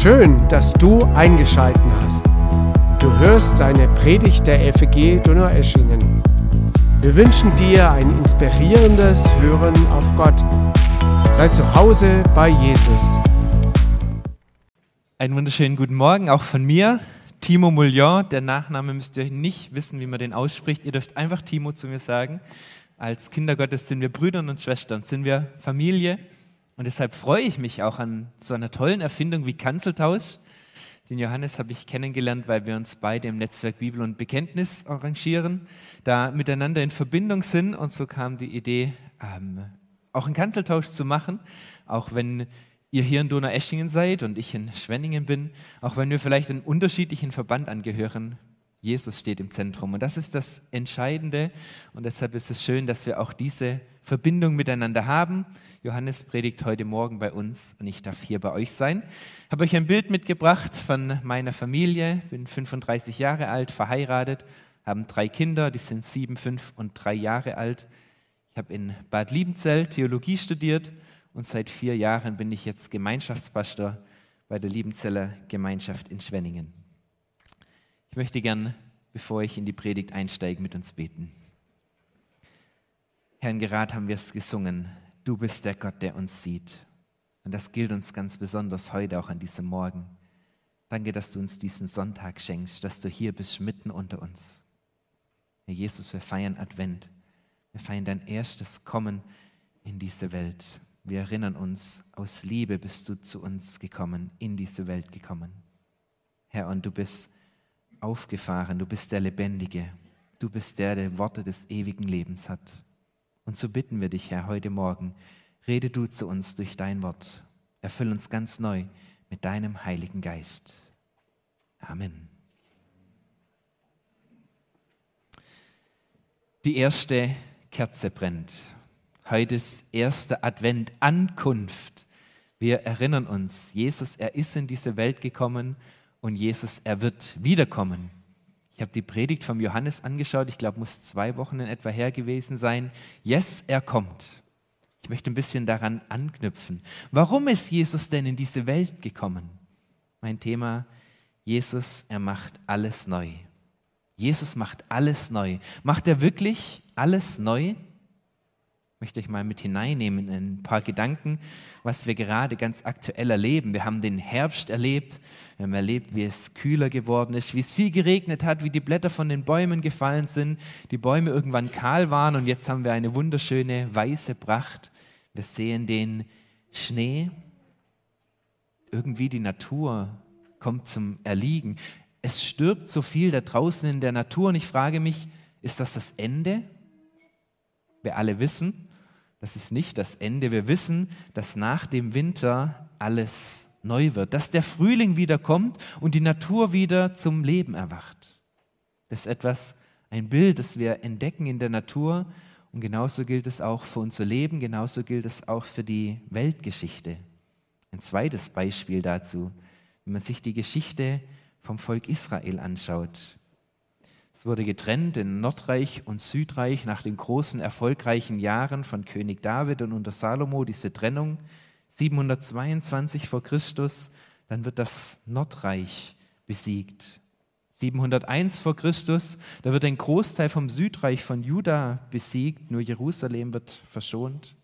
Schön, dass du eingeschalten hast. Du hörst eine Predigt der FEG Donaueschingen. Wir wünschen dir ein inspirierendes Hören auf Gott. Sei zu Hause bei Jesus. Einen wunderschönen guten Morgen auch von mir, Timo Mouillon. Der Nachname müsst ihr nicht wissen, wie man den ausspricht. Ihr dürft einfach Timo zu mir sagen. Als Kinder Gottes sind wir Brüder und Schwestern, sind wir Familie. Und deshalb freue ich mich auch an so einer tollen Erfindung wie Kanzeltausch. Den Johannes habe ich kennengelernt, weil wir uns beide im Netzwerk Bibel und Bekenntnis arrangieren, da miteinander in Verbindung sind. Und so kam die Idee, ähm, auch einen Kanzeltausch zu machen, auch wenn ihr hier in Donaueschingen seid und ich in Schwenningen bin, auch wenn wir vielleicht einen unterschiedlichen Verband angehören, Jesus steht im Zentrum. Und das ist das Entscheidende. Und deshalb ist es schön, dass wir auch diese Verbindung miteinander haben. Johannes predigt heute Morgen bei uns und ich darf hier bei euch sein. Habe euch ein Bild mitgebracht von meiner Familie. Bin 35 Jahre alt, verheiratet, haben drei Kinder, die sind sieben, fünf und drei Jahre alt. Ich habe in Bad Liebenzell Theologie studiert und seit vier Jahren bin ich jetzt Gemeinschaftspastor bei der Liebenzeller Gemeinschaft in Schwenningen. Ich möchte gern, bevor ich in die Predigt einsteige, mit uns beten. Herrn, gerade haben wir es gesungen. Du bist der Gott, der uns sieht. Und das gilt uns ganz besonders heute, auch an diesem Morgen. Danke, dass du uns diesen Sonntag schenkst, dass du hier bist mitten unter uns. Herr Jesus, wir feiern Advent. Wir feiern dein erstes Kommen in diese Welt. Wir erinnern uns, aus Liebe bist du zu uns gekommen, in diese Welt gekommen. Herr, und du bist aufgefahren, du bist der Lebendige, du bist der, der Worte des ewigen Lebens hat. Und so bitten wir dich, Herr, heute Morgen, rede du zu uns durch dein Wort, erfüll uns ganz neu mit deinem Heiligen Geist. Amen. Die erste Kerze brennt. Heute ist erster Advent, Ankunft. Wir erinnern uns, Jesus, er ist in diese Welt gekommen und Jesus, er wird wiederkommen. Ich habe die Predigt vom Johannes angeschaut, ich glaube, muss zwei Wochen in etwa her gewesen sein. Yes, er kommt. Ich möchte ein bisschen daran anknüpfen. Warum ist Jesus denn in diese Welt gekommen? Mein Thema, Jesus, er macht alles neu. Jesus macht alles neu. Macht er wirklich alles neu? Möchte ich mal mit hineinnehmen in ein paar Gedanken, was wir gerade ganz aktuell erleben. Wir haben den Herbst erlebt, wir haben erlebt, wie es kühler geworden ist, wie es viel geregnet hat, wie die Blätter von den Bäumen gefallen sind, die Bäume irgendwann kahl waren und jetzt haben wir eine wunderschöne weiße Pracht. Wir sehen den Schnee, irgendwie die Natur kommt zum Erliegen. Es stirbt so viel da draußen in der Natur und ich frage mich, ist das das Ende? Wir alle wissen, das ist nicht das Ende. Wir wissen, dass nach dem Winter alles neu wird, dass der Frühling wieder kommt und die Natur wieder zum Leben erwacht. Das ist etwas, ein Bild, das wir entdecken in der Natur und genauso gilt es auch für unser Leben, genauso gilt es auch für die Weltgeschichte. Ein zweites Beispiel dazu, wenn man sich die Geschichte vom Volk Israel anschaut. Es wurde getrennt in Nordreich und Südreich nach den großen erfolgreichen Jahren von König David und unter Salomo, diese Trennung 722 vor Christus, dann wird das Nordreich besiegt. 701 vor Christus, da wird ein Großteil vom Südreich von Juda besiegt, nur Jerusalem wird verschont.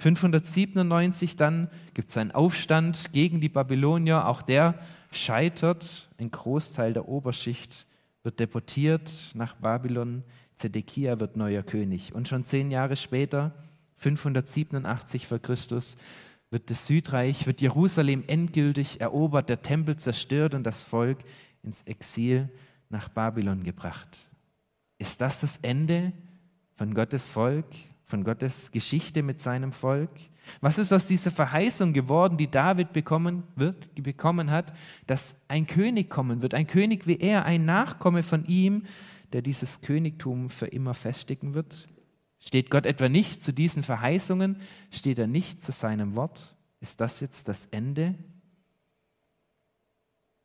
597 dann gibt es einen Aufstand gegen die Babylonier, auch der scheitert, ein Großteil der Oberschicht wird deportiert nach Babylon. Zedekia wird neuer König. Und schon zehn Jahre später, 587 vor Christus, wird das Südreich, wird Jerusalem endgültig erobert, der Tempel zerstört und das Volk ins Exil nach Babylon gebracht. Ist das das Ende von Gottes Volk, von Gottes Geschichte mit seinem Volk? Was ist aus dieser Verheißung geworden, die David bekommen, wird, bekommen hat, dass ein König kommen wird, ein König wie er, ein Nachkomme von ihm, der dieses Königtum für immer festigen wird? Steht Gott etwa nicht zu diesen Verheißungen? Steht er nicht zu seinem Wort? Ist das jetzt das Ende?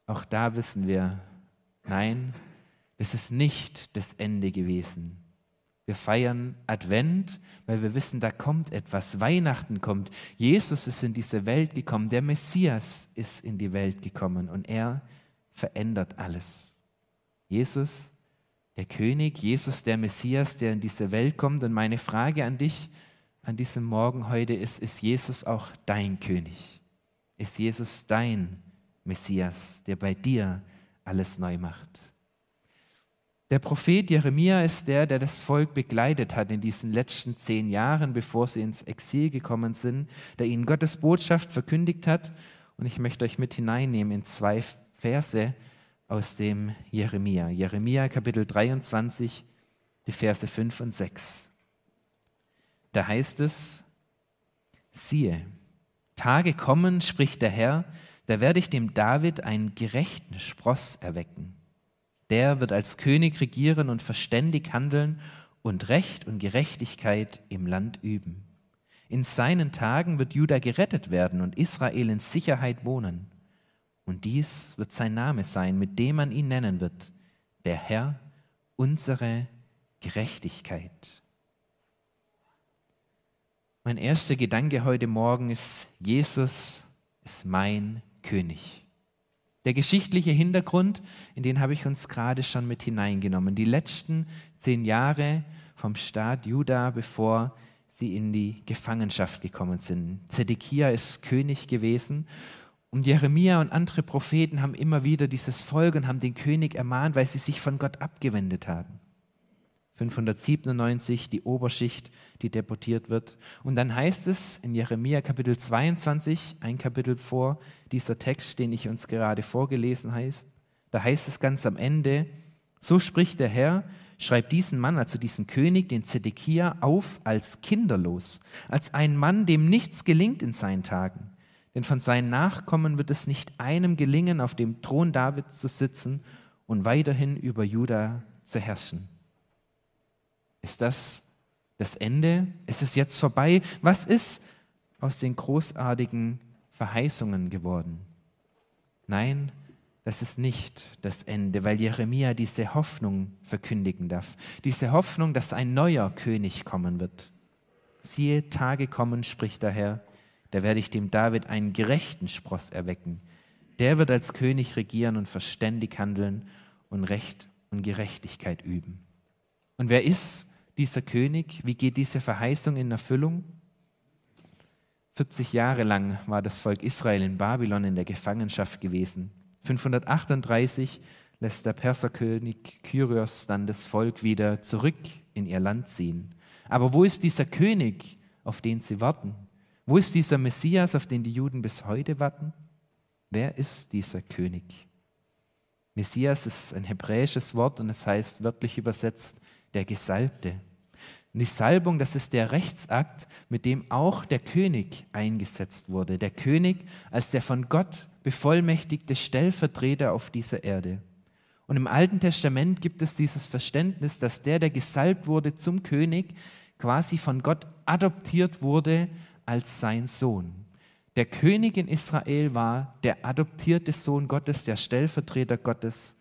Auch da wissen wir, nein, es ist nicht das Ende gewesen. Wir feiern Advent, weil wir wissen, da kommt etwas. Weihnachten kommt. Jesus ist in diese Welt gekommen. Der Messias ist in die Welt gekommen und er verändert alles. Jesus, der König, Jesus, der Messias, der in diese Welt kommt. Und meine Frage an dich an diesem Morgen heute ist, ist Jesus auch dein König? Ist Jesus dein Messias, der bei dir alles neu macht? Der Prophet Jeremia ist der, der das Volk begleitet hat in diesen letzten zehn Jahren, bevor sie ins Exil gekommen sind, der ihnen Gottes Botschaft verkündigt hat. Und ich möchte euch mit hineinnehmen in zwei Verse aus dem Jeremia. Jeremia Kapitel 23, die Verse 5 und 6. Da heißt es, siehe, Tage kommen, spricht der Herr, da werde ich dem David einen gerechten Spross erwecken der wird als König regieren und verständig handeln und Recht und Gerechtigkeit im Land üben. In seinen Tagen wird Juda gerettet werden und Israel in Sicherheit wohnen. Und dies wird sein Name sein, mit dem man ihn nennen wird, der Herr, unsere Gerechtigkeit. Mein erster Gedanke heute Morgen ist, Jesus ist mein König. Der geschichtliche Hintergrund, in den habe ich uns gerade schon mit hineingenommen. Die letzten zehn Jahre vom Staat Juda, bevor sie in die Gefangenschaft gekommen sind. Zedekia ist König gewesen und Jeremia und andere Propheten haben immer wieder dieses Volk und haben den König ermahnt, weil sie sich von Gott abgewendet haben. 597 die Oberschicht, die deportiert wird. Und dann heißt es in Jeremia Kapitel 22, ein Kapitel vor dieser Text, den ich uns gerade vorgelesen habe, da heißt es ganz am Ende, so spricht der Herr, schreibt diesen Mann, also diesen König, den Zedekia, auf als kinderlos, als ein Mann, dem nichts gelingt in seinen Tagen. Denn von seinen Nachkommen wird es nicht einem gelingen, auf dem Thron Davids zu sitzen und weiterhin über Juda zu herrschen. Ist das das Ende? Ist es jetzt vorbei? Was ist aus den großartigen Verheißungen geworden? Nein, das ist nicht das Ende, weil Jeremia diese Hoffnung verkündigen darf. Diese Hoffnung, dass ein neuer König kommen wird. Siehe, Tage kommen, spricht der Herr, da werde ich dem David einen gerechten Spross erwecken. Der wird als König regieren und verständig handeln und Recht und Gerechtigkeit üben. Und wer ist dieser König? Wie geht diese Verheißung in Erfüllung? 40 Jahre lang war das Volk Israel in Babylon in der Gefangenschaft gewesen. 538 lässt der Perserkönig Kyrios dann das Volk wieder zurück in ihr Land ziehen. Aber wo ist dieser König, auf den sie warten? Wo ist dieser Messias, auf den die Juden bis heute warten? Wer ist dieser König? Messias ist ein hebräisches Wort und es heißt wörtlich übersetzt der Gesalbte. Und die Salbung, das ist der Rechtsakt, mit dem auch der König eingesetzt wurde. Der König als der von Gott bevollmächtigte Stellvertreter auf dieser Erde. Und im Alten Testament gibt es dieses Verständnis, dass der, der gesalbt wurde zum König, quasi von Gott adoptiert wurde als sein Sohn. Der König in Israel war der adoptierte Sohn Gottes, der Stellvertreter Gottes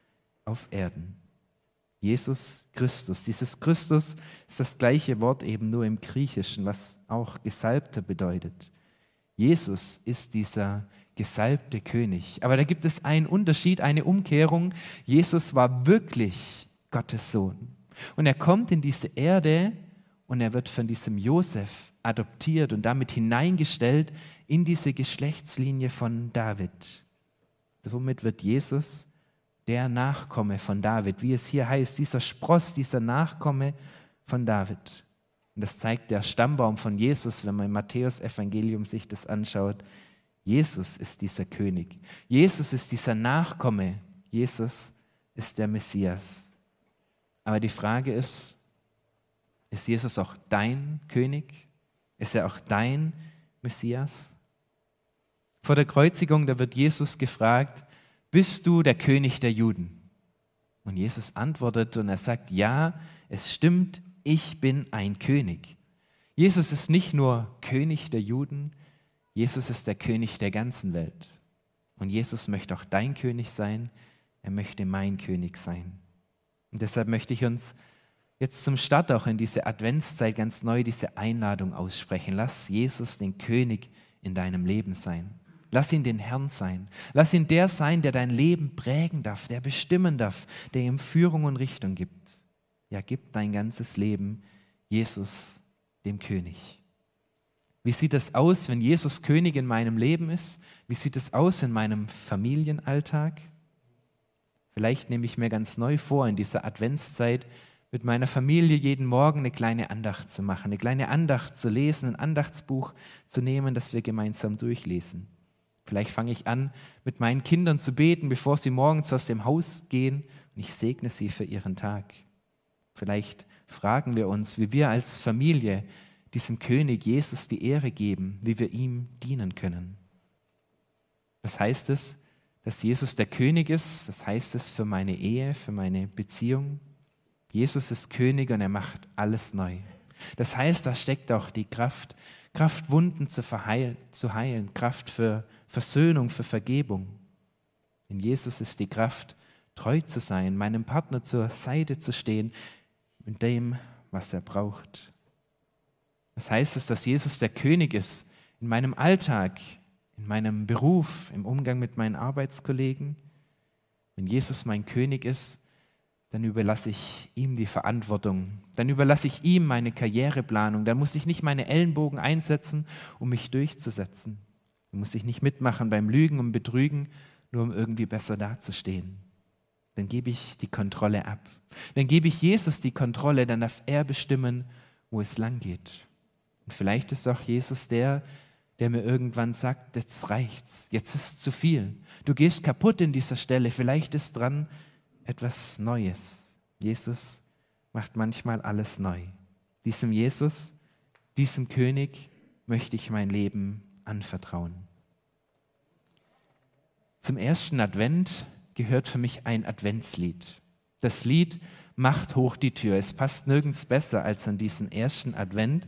auf Erden. Jesus Christus. Dieses Christus ist das gleiche Wort eben nur im Griechischen, was auch Gesalbter bedeutet. Jesus ist dieser gesalbte König. Aber da gibt es einen Unterschied, eine Umkehrung. Jesus war wirklich Gottes Sohn. Und er kommt in diese Erde und er wird von diesem Josef adoptiert und damit hineingestellt in diese Geschlechtslinie von David. Somit wird Jesus der Nachkomme von David, wie es hier heißt, dieser Spross, dieser Nachkomme von David. Und das zeigt der Stammbaum von Jesus, wenn man im Matthäus-Evangelium sich das anschaut. Jesus ist dieser König. Jesus ist dieser Nachkomme. Jesus ist der Messias. Aber die Frage ist, ist Jesus auch dein König? Ist er auch dein Messias? Vor der Kreuzigung, da wird Jesus gefragt, bist du der König der Juden? Und Jesus antwortet und er sagt, ja, es stimmt, ich bin ein König. Jesus ist nicht nur König der Juden, Jesus ist der König der ganzen Welt. Und Jesus möchte auch dein König sein, er möchte mein König sein. Und deshalb möchte ich uns jetzt zum Start auch in diese Adventszeit ganz neu diese Einladung aussprechen. Lass Jesus den König in deinem Leben sein. Lass ihn den Herrn sein. Lass ihn der sein, der dein Leben prägen darf, der bestimmen darf, der ihm Führung und Richtung gibt. Ja, gib dein ganzes Leben Jesus, dem König. Wie sieht es aus, wenn Jesus König in meinem Leben ist? Wie sieht es aus in meinem Familienalltag? Vielleicht nehme ich mir ganz neu vor, in dieser Adventszeit mit meiner Familie jeden Morgen eine kleine Andacht zu machen, eine kleine Andacht zu lesen, ein Andachtsbuch zu nehmen, das wir gemeinsam durchlesen. Vielleicht fange ich an, mit meinen Kindern zu beten, bevor sie morgens aus dem Haus gehen und ich segne sie für ihren Tag. Vielleicht fragen wir uns, wie wir als Familie diesem König Jesus die Ehre geben, wie wir ihm dienen können. Was heißt es, dass Jesus der König ist? Was heißt es für meine Ehe, für meine Beziehung? Jesus ist König und er macht alles neu. Das heißt, da steckt auch die Kraft, Kraft Wunden zu, verheilen, zu heilen, Kraft für Versöhnung, für Vergebung. In Jesus ist die Kraft, treu zu sein, meinem Partner zur Seite zu stehen, mit dem, was er braucht. Was heißt es, dass Jesus der König ist in meinem Alltag, in meinem Beruf, im Umgang mit meinen Arbeitskollegen? Wenn Jesus mein König ist, dann überlasse ich ihm die Verantwortung. Dann überlasse ich ihm meine Karriereplanung. Dann muss ich nicht meine Ellenbogen einsetzen, um mich durchzusetzen. Dann muss ich nicht mitmachen beim Lügen und Betrügen, nur um irgendwie besser dazustehen. Dann gebe ich die Kontrolle ab. Dann gebe ich Jesus die Kontrolle, dann darf er bestimmen, wo es lang geht. Und vielleicht ist auch Jesus der, der mir irgendwann sagt, jetzt reicht's, jetzt ist zu viel. Du gehst kaputt in dieser Stelle, vielleicht ist dran, etwas Neues. Jesus macht manchmal alles neu. Diesem Jesus, diesem König möchte ich mein Leben anvertrauen. Zum ersten Advent gehört für mich ein Adventslied. Das Lied Macht hoch die Tür. Es passt nirgends besser als an diesen ersten Advent.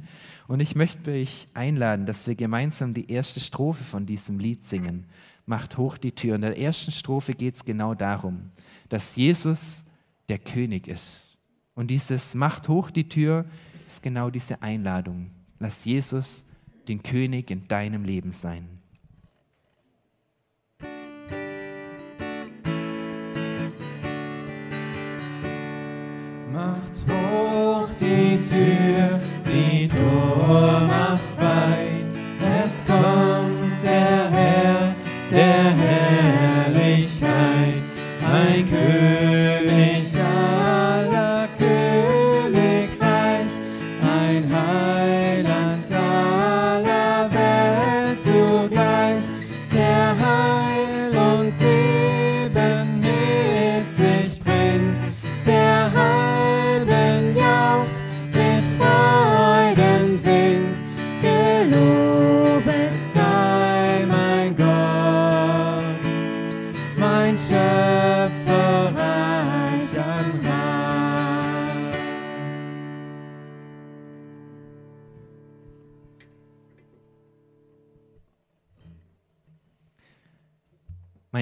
Und ich möchte euch einladen, dass wir gemeinsam die erste Strophe von diesem Lied singen. Macht hoch die Tür. In der ersten Strophe geht es genau darum, dass Jesus der König ist. Und dieses Macht hoch die Tür ist genau diese Einladung. Lass Jesus den König in deinem Leben sein. Macht hoch die Tür, die Tor macht weit, es kommt der Herr, der Herrlichkeit, ein König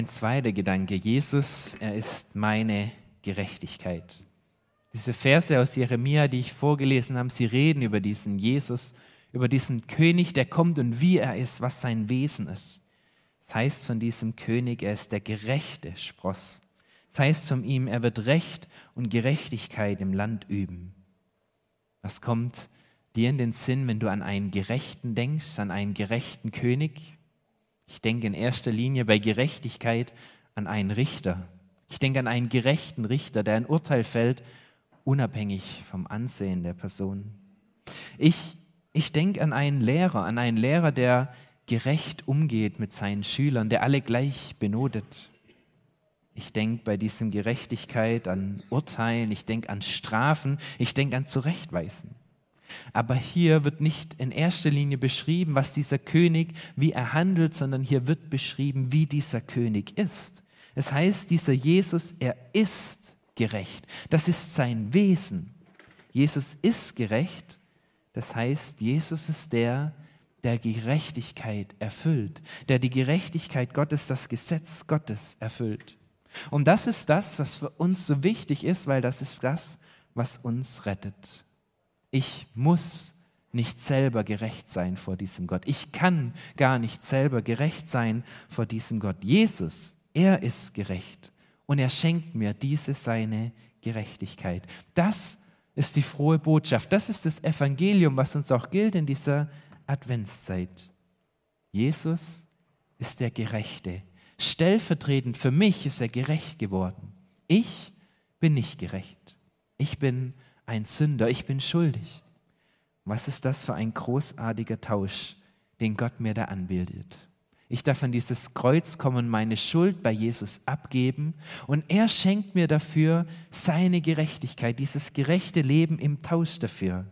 Zweiter Gedanke, Jesus, er ist meine Gerechtigkeit. Diese Verse aus Jeremia, die ich vorgelesen habe, sie reden über diesen Jesus, über diesen König, der kommt und wie er ist, was sein Wesen ist. Es heißt von diesem König, er ist der gerechte Spross. Es heißt von ihm, er wird Recht und Gerechtigkeit im Land üben. Was kommt dir in den Sinn, wenn du an einen Gerechten denkst, an einen gerechten König? Ich denke in erster Linie bei Gerechtigkeit an einen Richter. Ich denke an einen gerechten Richter, der ein Urteil fällt, unabhängig vom Ansehen der Person. Ich, ich denke an einen Lehrer, an einen Lehrer, der gerecht umgeht mit seinen Schülern, der alle gleich benotet. Ich denke bei diesem Gerechtigkeit an Urteilen, ich denke an Strafen, ich denke an Zurechtweisen. Aber hier wird nicht in erster Linie beschrieben, was dieser König, wie er handelt, sondern hier wird beschrieben, wie dieser König ist. Es heißt, dieser Jesus, er ist gerecht. Das ist sein Wesen. Jesus ist gerecht. Das heißt, Jesus ist der, der Gerechtigkeit erfüllt, der die Gerechtigkeit Gottes, das Gesetz Gottes erfüllt. Und das ist das, was für uns so wichtig ist, weil das ist das, was uns rettet. Ich muss nicht selber gerecht sein vor diesem Gott. Ich kann gar nicht selber gerecht sein vor diesem Gott. Jesus, er ist gerecht und er schenkt mir diese seine Gerechtigkeit. Das ist die frohe Botschaft. Das ist das Evangelium, was uns auch gilt in dieser Adventszeit. Jesus ist der Gerechte. Stellvertretend für mich ist er gerecht geworden. Ich bin nicht gerecht. Ich bin ein Sünder. Ich bin schuldig. Was ist das für ein großartiger Tausch, den Gott mir da anbildet? Ich darf an dieses Kreuz kommen, meine Schuld bei Jesus abgeben und er schenkt mir dafür seine Gerechtigkeit, dieses gerechte Leben im Tausch dafür.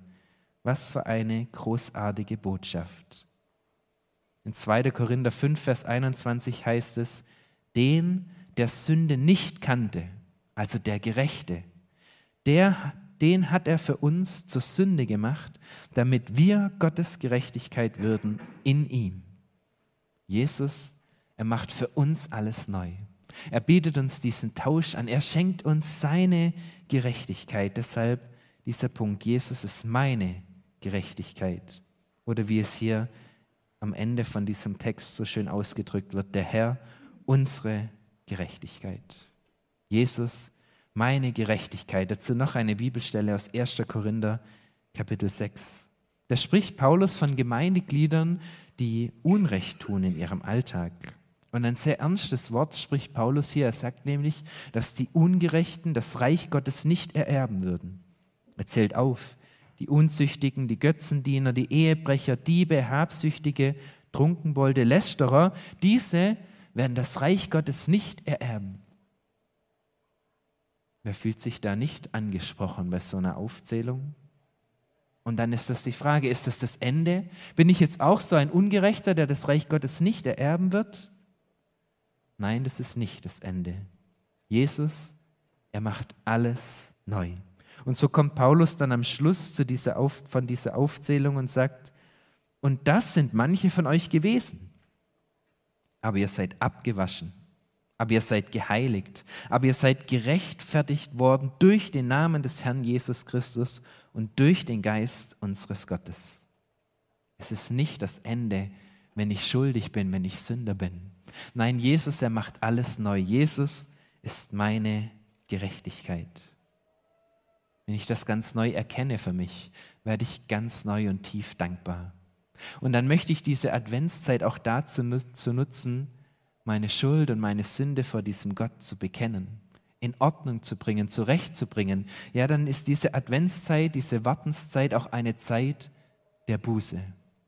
Was für eine großartige Botschaft. In 2. Korinther 5, Vers 21 heißt es, den, der Sünde nicht kannte, also der Gerechte, der den hat er für uns zur Sünde gemacht, damit wir Gottes Gerechtigkeit würden in ihm. Jesus, er macht für uns alles neu. Er bietet uns diesen Tausch an. Er schenkt uns seine Gerechtigkeit. Deshalb dieser Punkt, Jesus ist meine Gerechtigkeit. Oder wie es hier am Ende von diesem Text so schön ausgedrückt wird, der Herr, unsere Gerechtigkeit. Jesus meine Gerechtigkeit. Dazu noch eine Bibelstelle aus 1. Korinther Kapitel 6. Da spricht Paulus von Gemeindegliedern, die Unrecht tun in ihrem Alltag. Und ein sehr ernstes Wort spricht Paulus hier. Er sagt nämlich, dass die Ungerechten das Reich Gottes nicht ererben würden. Er zählt auf, die Unzüchtigen, die Götzendiener, die Ehebrecher, Diebe, Habsüchtige, Trunkenbolde, Lästerer, diese werden das Reich Gottes nicht ererben. Wer fühlt sich da nicht angesprochen bei so einer Aufzählung? Und dann ist das die Frage, ist das das Ende? Bin ich jetzt auch so ein Ungerechter, der das Reich Gottes nicht ererben wird? Nein, das ist nicht das Ende. Jesus, er macht alles neu. Und so kommt Paulus dann am Schluss zu dieser Auf, von dieser Aufzählung und sagt, und das sind manche von euch gewesen, aber ihr seid abgewaschen aber ihr seid geheiligt, aber ihr seid gerechtfertigt worden durch den Namen des Herrn Jesus Christus und durch den Geist unseres Gottes. Es ist nicht das Ende, wenn ich schuldig bin, wenn ich Sünder bin. Nein, Jesus, er macht alles neu. Jesus ist meine Gerechtigkeit. Wenn ich das ganz neu erkenne für mich, werde ich ganz neu und tief dankbar. Und dann möchte ich diese Adventszeit auch dazu nutzen, meine Schuld und meine Sünde vor diesem Gott zu bekennen, in Ordnung zu bringen, zurechtzubringen, ja, dann ist diese Adventszeit, diese Wartenszeit auch eine Zeit der Buße,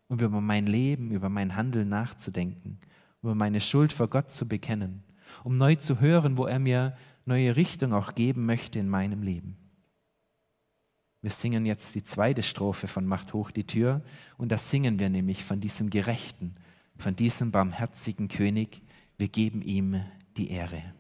um über mein Leben, über mein Handeln nachzudenken, über meine Schuld vor Gott zu bekennen, um neu zu hören, wo er mir neue Richtung auch geben möchte in meinem Leben. Wir singen jetzt die zweite Strophe von Macht hoch die Tür und das singen wir nämlich von diesem Gerechten, von diesem barmherzigen König, wir geben ihm die Ehre.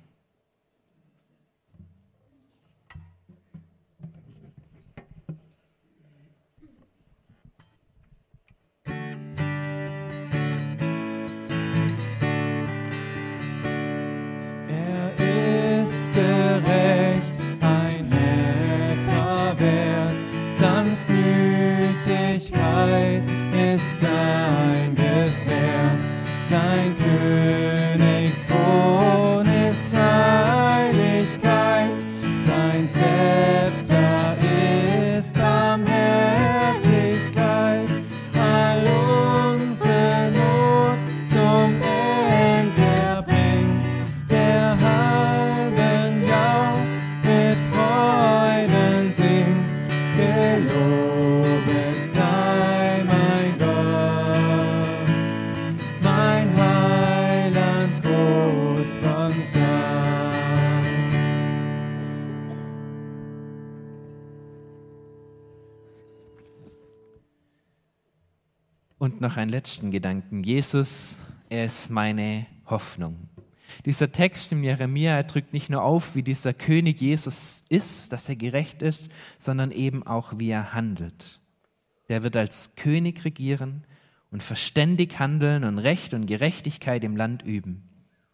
Letzten Gedanken. Jesus, er ist meine Hoffnung. Dieser Text im Jeremia, er drückt nicht nur auf, wie dieser König Jesus ist, dass er gerecht ist, sondern eben auch, wie er handelt. Der wird als König regieren und verständig handeln und Recht und Gerechtigkeit im Land üben.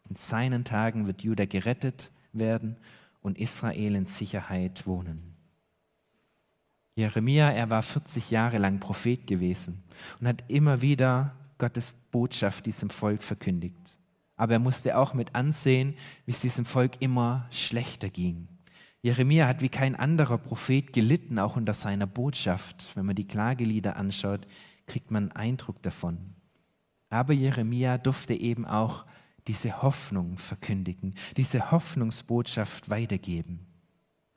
In seinen Tagen wird Juda gerettet werden und Israel in Sicherheit wohnen. Jeremia, er war 40 Jahre lang Prophet gewesen und hat immer wieder Gottes Botschaft diesem Volk verkündigt. Aber er musste auch mit ansehen, wie es diesem Volk immer schlechter ging. Jeremia hat wie kein anderer Prophet gelitten, auch unter seiner Botschaft. Wenn man die Klagelieder anschaut, kriegt man einen Eindruck davon. Aber Jeremia durfte eben auch diese Hoffnung verkündigen, diese Hoffnungsbotschaft weitergeben.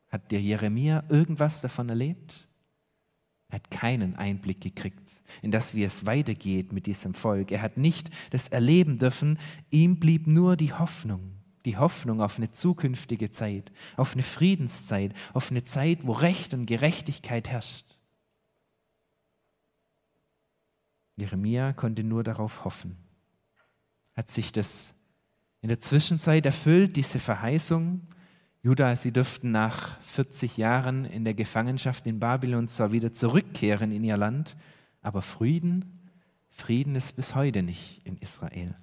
Hat der Jeremia irgendwas davon erlebt? Er hat keinen Einblick gekriegt in das, wie es weitergeht mit diesem Volk. Er hat nicht das erleben dürfen. Ihm blieb nur die Hoffnung. Die Hoffnung auf eine zukünftige Zeit, auf eine Friedenszeit, auf eine Zeit, wo Recht und Gerechtigkeit herrscht. Jeremia konnte nur darauf hoffen. Hat sich das in der Zwischenzeit erfüllt, diese Verheißung? Judah, sie dürften nach 40 Jahren in der Gefangenschaft in Babylon zwar wieder zurückkehren in ihr Land, aber Frieden, Frieden ist bis heute nicht in Israel.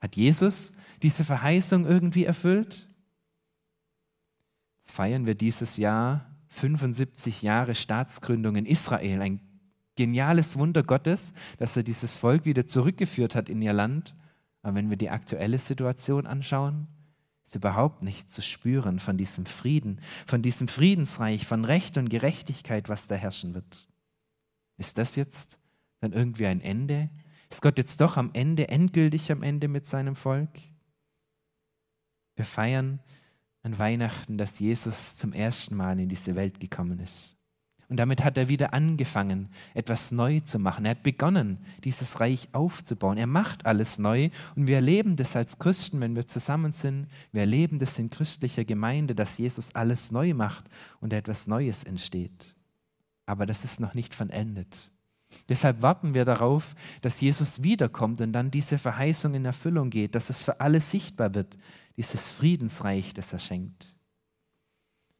Hat Jesus diese Verheißung irgendwie erfüllt? Jetzt feiern wir dieses Jahr 75 Jahre Staatsgründung in Israel. Ein geniales Wunder Gottes, dass er dieses Volk wieder zurückgeführt hat in ihr Land. Aber wenn wir die aktuelle Situation anschauen, ist überhaupt nicht zu spüren von diesem Frieden, von diesem Friedensreich, von Recht und Gerechtigkeit, was da herrschen wird. Ist das jetzt dann irgendwie ein Ende? Ist Gott jetzt doch am Ende, endgültig am Ende mit seinem Volk? Wir feiern an Weihnachten, dass Jesus zum ersten Mal in diese Welt gekommen ist. Und damit hat er wieder angefangen, etwas neu zu machen. Er hat begonnen, dieses Reich aufzubauen. Er macht alles neu. Und wir erleben das als Christen, wenn wir zusammen sind. Wir erleben das in christlicher Gemeinde, dass Jesus alles neu macht und etwas Neues entsteht. Aber das ist noch nicht vollendet. Deshalb warten wir darauf, dass Jesus wiederkommt und dann diese Verheißung in Erfüllung geht, dass es für alle sichtbar wird, dieses Friedensreich, das er schenkt.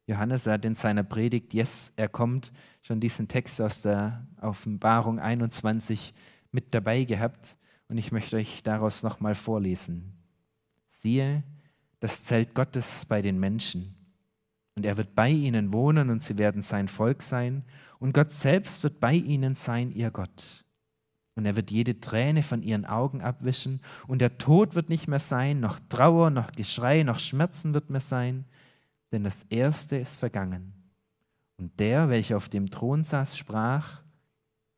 Johannes hat in seiner Predigt, yes, er kommt, schon diesen Text aus der Offenbarung 21 mit dabei gehabt. Und ich möchte euch daraus nochmal vorlesen. Siehe, das Zelt Gottes bei den Menschen. Und er wird bei ihnen wohnen und sie werden sein Volk sein. Und Gott selbst wird bei ihnen sein, ihr Gott. Und er wird jede Träne von ihren Augen abwischen. Und der Tod wird nicht mehr sein, noch Trauer, noch Geschrei, noch Schmerzen wird mehr sein, denn das Erste ist vergangen. Und der, welcher auf dem Thron saß, sprach,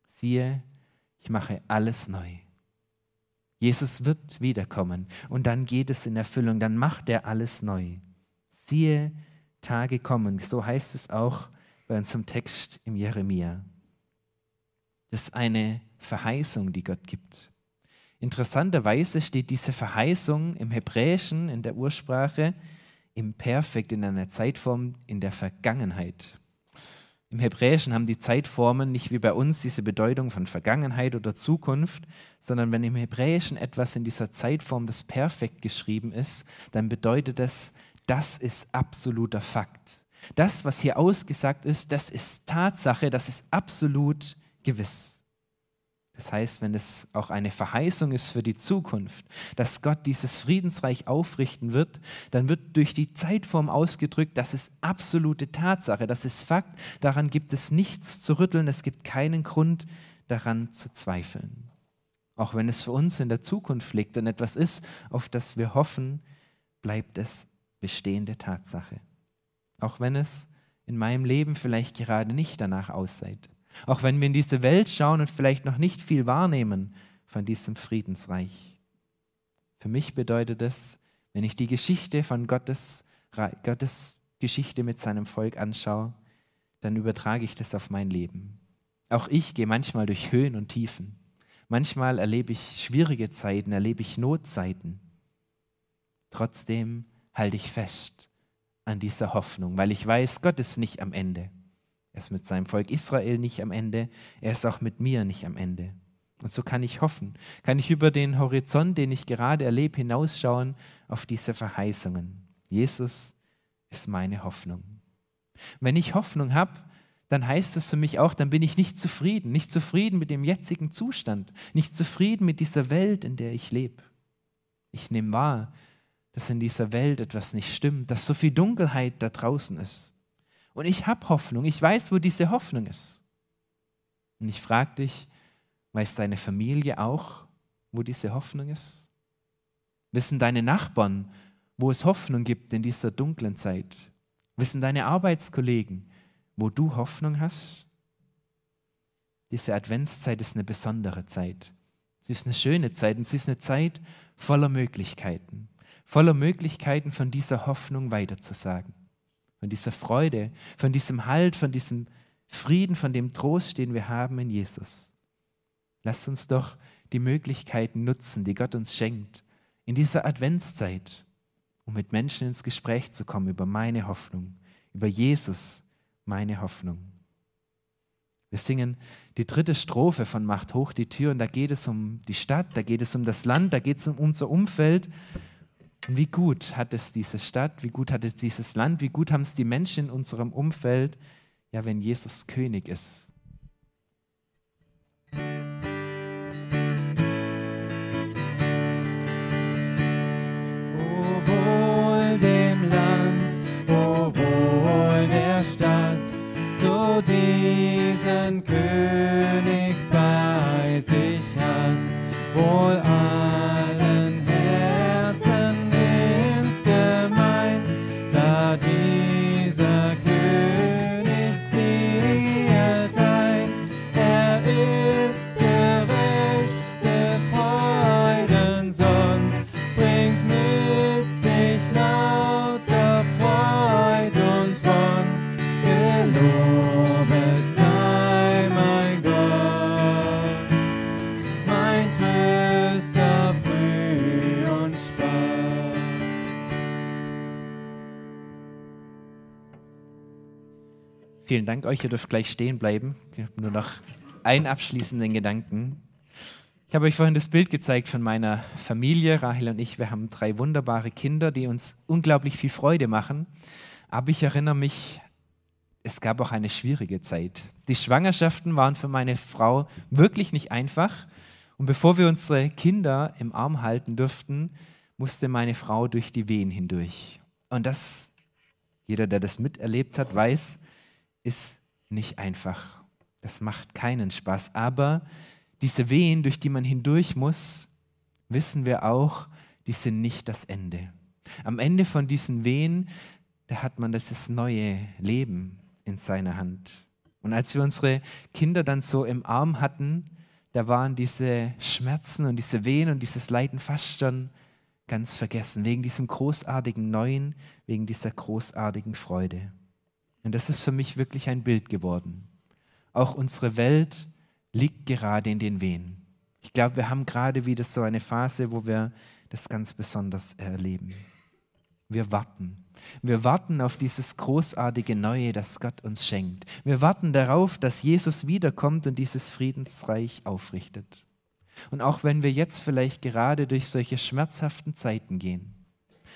siehe, ich mache alles neu. Jesus wird wiederkommen und dann geht es in Erfüllung, dann macht er alles neu. Siehe, Tage kommen, so heißt es auch bei unserem Text im Jeremia. Das ist eine Verheißung, die Gott gibt. Interessanterweise steht diese Verheißung im Hebräischen, in der Ursprache, im Perfekt, in einer Zeitform in der Vergangenheit. Im Hebräischen haben die Zeitformen nicht wie bei uns diese Bedeutung von Vergangenheit oder Zukunft, sondern wenn im Hebräischen etwas in dieser Zeitform des Perfekt geschrieben ist, dann bedeutet es, das ist absoluter Fakt. Das, was hier ausgesagt ist, das ist Tatsache, das ist absolut gewiss. Das heißt, wenn es auch eine Verheißung ist für die Zukunft, dass Gott dieses Friedensreich aufrichten wird, dann wird durch die Zeitform ausgedrückt, das ist absolute Tatsache, das ist Fakt, daran gibt es nichts zu rütteln, es gibt keinen Grund daran zu zweifeln. Auch wenn es für uns in der Zukunft liegt und etwas ist, auf das wir hoffen, bleibt es bestehende Tatsache. Auch wenn es in meinem Leben vielleicht gerade nicht danach aussieht. Auch wenn wir in diese Welt schauen und vielleicht noch nicht viel wahrnehmen von diesem Friedensreich. Für mich bedeutet es, wenn ich die Geschichte von Gottes, Gottes Geschichte mit seinem Volk anschaue, dann übertrage ich das auf mein Leben. Auch ich gehe manchmal durch Höhen und Tiefen. Manchmal erlebe ich schwierige Zeiten, erlebe ich Notzeiten. Trotzdem halte ich fest an dieser Hoffnung, weil ich weiß, Gott ist nicht am Ende. Er ist mit seinem Volk Israel nicht am Ende. Er ist auch mit mir nicht am Ende. Und so kann ich hoffen, kann ich über den Horizont, den ich gerade erlebe, hinausschauen auf diese Verheißungen. Jesus ist meine Hoffnung. Wenn ich Hoffnung habe, dann heißt das für mich auch, dann bin ich nicht zufrieden, nicht zufrieden mit dem jetzigen Zustand, nicht zufrieden mit dieser Welt, in der ich lebe. Ich nehme wahr, dass in dieser Welt etwas nicht stimmt, dass so viel Dunkelheit da draußen ist. Und ich habe Hoffnung. Ich weiß, wo diese Hoffnung ist. Und ich frage dich, weiß deine Familie auch, wo diese Hoffnung ist? Wissen deine Nachbarn, wo es Hoffnung gibt in dieser dunklen Zeit? Wissen deine Arbeitskollegen, wo du Hoffnung hast? Diese Adventszeit ist eine besondere Zeit. Sie ist eine schöne Zeit und sie ist eine Zeit voller Möglichkeiten. Voller Möglichkeiten von dieser Hoffnung weiterzusagen. Von dieser Freude, von diesem Halt, von diesem Frieden, von dem Trost, den wir haben in Jesus. Lasst uns doch die Möglichkeiten nutzen, die Gott uns schenkt, in dieser Adventszeit, um mit Menschen ins Gespräch zu kommen über meine Hoffnung, über Jesus, meine Hoffnung. Wir singen die dritte Strophe von Macht hoch die Tür und da geht es um die Stadt, da geht es um das Land, da geht es um unser Umfeld. Und wie gut hat es diese Stadt, wie gut hat es dieses Land, wie gut haben es die Menschen in unserem Umfeld, ja, wenn Jesus König ist. Vielen Dank euch, ihr dürft gleich stehen bleiben. Ich habe nur noch einen abschließenden Gedanken. Ich habe euch vorhin das Bild gezeigt von meiner Familie. Rahel und ich, wir haben drei wunderbare Kinder, die uns unglaublich viel Freude machen. Aber ich erinnere mich, es gab auch eine schwierige Zeit. Die Schwangerschaften waren für meine Frau wirklich nicht einfach. Und bevor wir unsere Kinder im Arm halten durften, musste meine Frau durch die Wehen hindurch. Und das, jeder, der das miterlebt hat, weiß, ist nicht einfach. Das macht keinen Spaß. Aber diese Wehen, durch die man hindurch muss, wissen wir auch, die sind nicht das Ende. Am Ende von diesen Wehen, da hat man das neue Leben in seiner Hand. Und als wir unsere Kinder dann so im Arm hatten, da waren diese Schmerzen und diese Wehen und dieses Leiden fast schon ganz vergessen, wegen diesem großartigen Neuen, wegen dieser großartigen Freude. Und das ist für mich wirklich ein Bild geworden. Auch unsere Welt liegt gerade in den Wehen. Ich glaube, wir haben gerade wieder so eine Phase, wo wir das ganz besonders erleben. Wir warten. Wir warten auf dieses großartige Neue, das Gott uns schenkt. Wir warten darauf, dass Jesus wiederkommt und dieses Friedensreich aufrichtet. Und auch wenn wir jetzt vielleicht gerade durch solche schmerzhaften Zeiten gehen,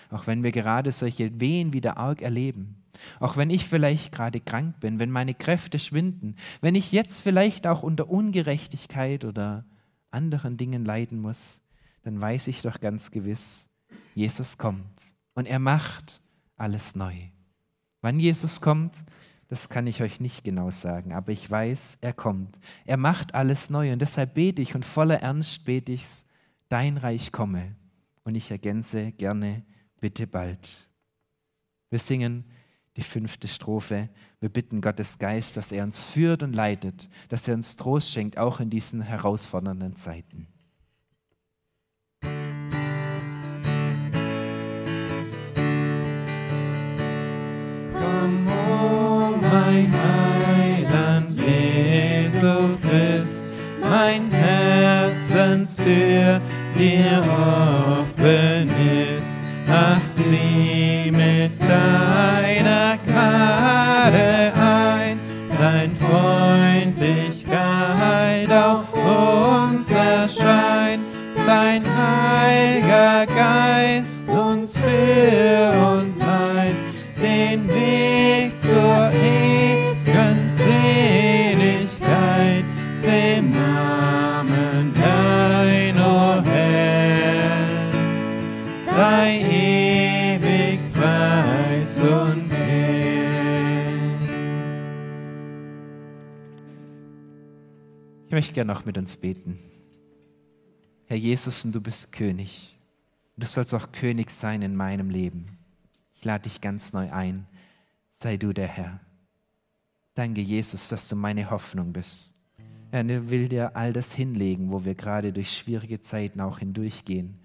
auch wenn wir gerade solche Wehen wieder arg erleben, auch wenn ich vielleicht gerade krank bin, wenn meine Kräfte schwinden, wenn ich jetzt vielleicht auch unter Ungerechtigkeit oder anderen Dingen leiden muss, dann weiß ich doch ganz gewiss, Jesus kommt und er macht alles neu. Wann Jesus kommt, das kann ich euch nicht genau sagen, aber ich weiß, er kommt. Er macht alles neu und deshalb bete ich und voller Ernst bete ich, dein Reich komme. Und ich ergänze gerne, bitte bald. Wir singen die fünfte Strophe. Wir bitten Gottes Geist, dass er uns führt und leitet, dass er uns Trost schenkt, auch in diesen herausfordernden Zeiten. Komm, o mein Heiland Jesu Christ, mein Herzenstür dir offen ist. Ach, sieh mit deiner Ah, möchte gerne noch mit uns beten. Herr Jesus, du bist König. Du sollst auch König sein in meinem Leben. Ich lade dich ganz neu ein. Sei du der Herr. Danke, Jesus, dass du meine Hoffnung bist. Er will dir all das hinlegen, wo wir gerade durch schwierige Zeiten auch hindurchgehen,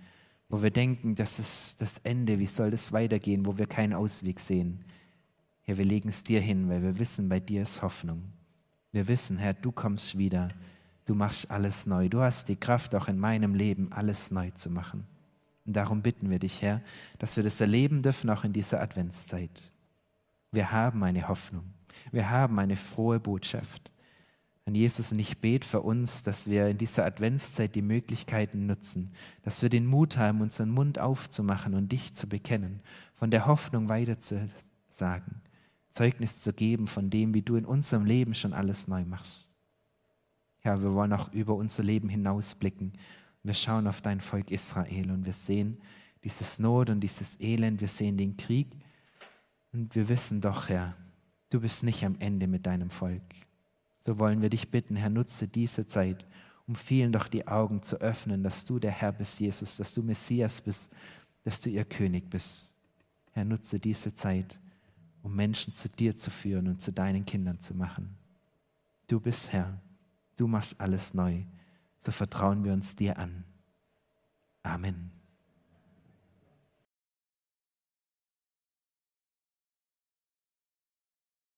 wo wir denken, das ist das Ende, wie soll das weitergehen, wo wir keinen Ausweg sehen. Herr, wir legen es dir hin, weil wir wissen, bei dir ist Hoffnung. Wir wissen, Herr, du kommst wieder, du machst alles neu. Du hast die Kraft, auch in meinem Leben alles neu zu machen. Und darum bitten wir dich, Herr, dass wir das erleben dürfen, auch in dieser Adventszeit. Wir haben eine Hoffnung. Wir haben eine frohe Botschaft. An Jesus und ich bete für uns, dass wir in dieser Adventszeit die Möglichkeiten nutzen, dass wir den Mut haben, unseren Mund aufzumachen und dich zu bekennen, von der Hoffnung weiterzusagen, Zeugnis zu geben von dem, wie du in unserem Leben schon alles neu machst. Ja, wir wollen auch über unser Leben hinausblicken. Wir schauen auf dein Volk Israel und wir sehen dieses Not und dieses Elend, wir sehen den Krieg und wir wissen doch, Herr, du bist nicht am Ende mit deinem Volk. So wollen wir dich bitten, Herr, nutze diese Zeit, um vielen doch die Augen zu öffnen, dass du der Herr bist, Jesus, dass du Messias bist, dass du ihr König bist. Herr, nutze diese Zeit, um Menschen zu dir zu führen und zu deinen Kindern zu machen. Du bist Herr, du machst alles neu, so vertrauen wir uns dir an. Amen.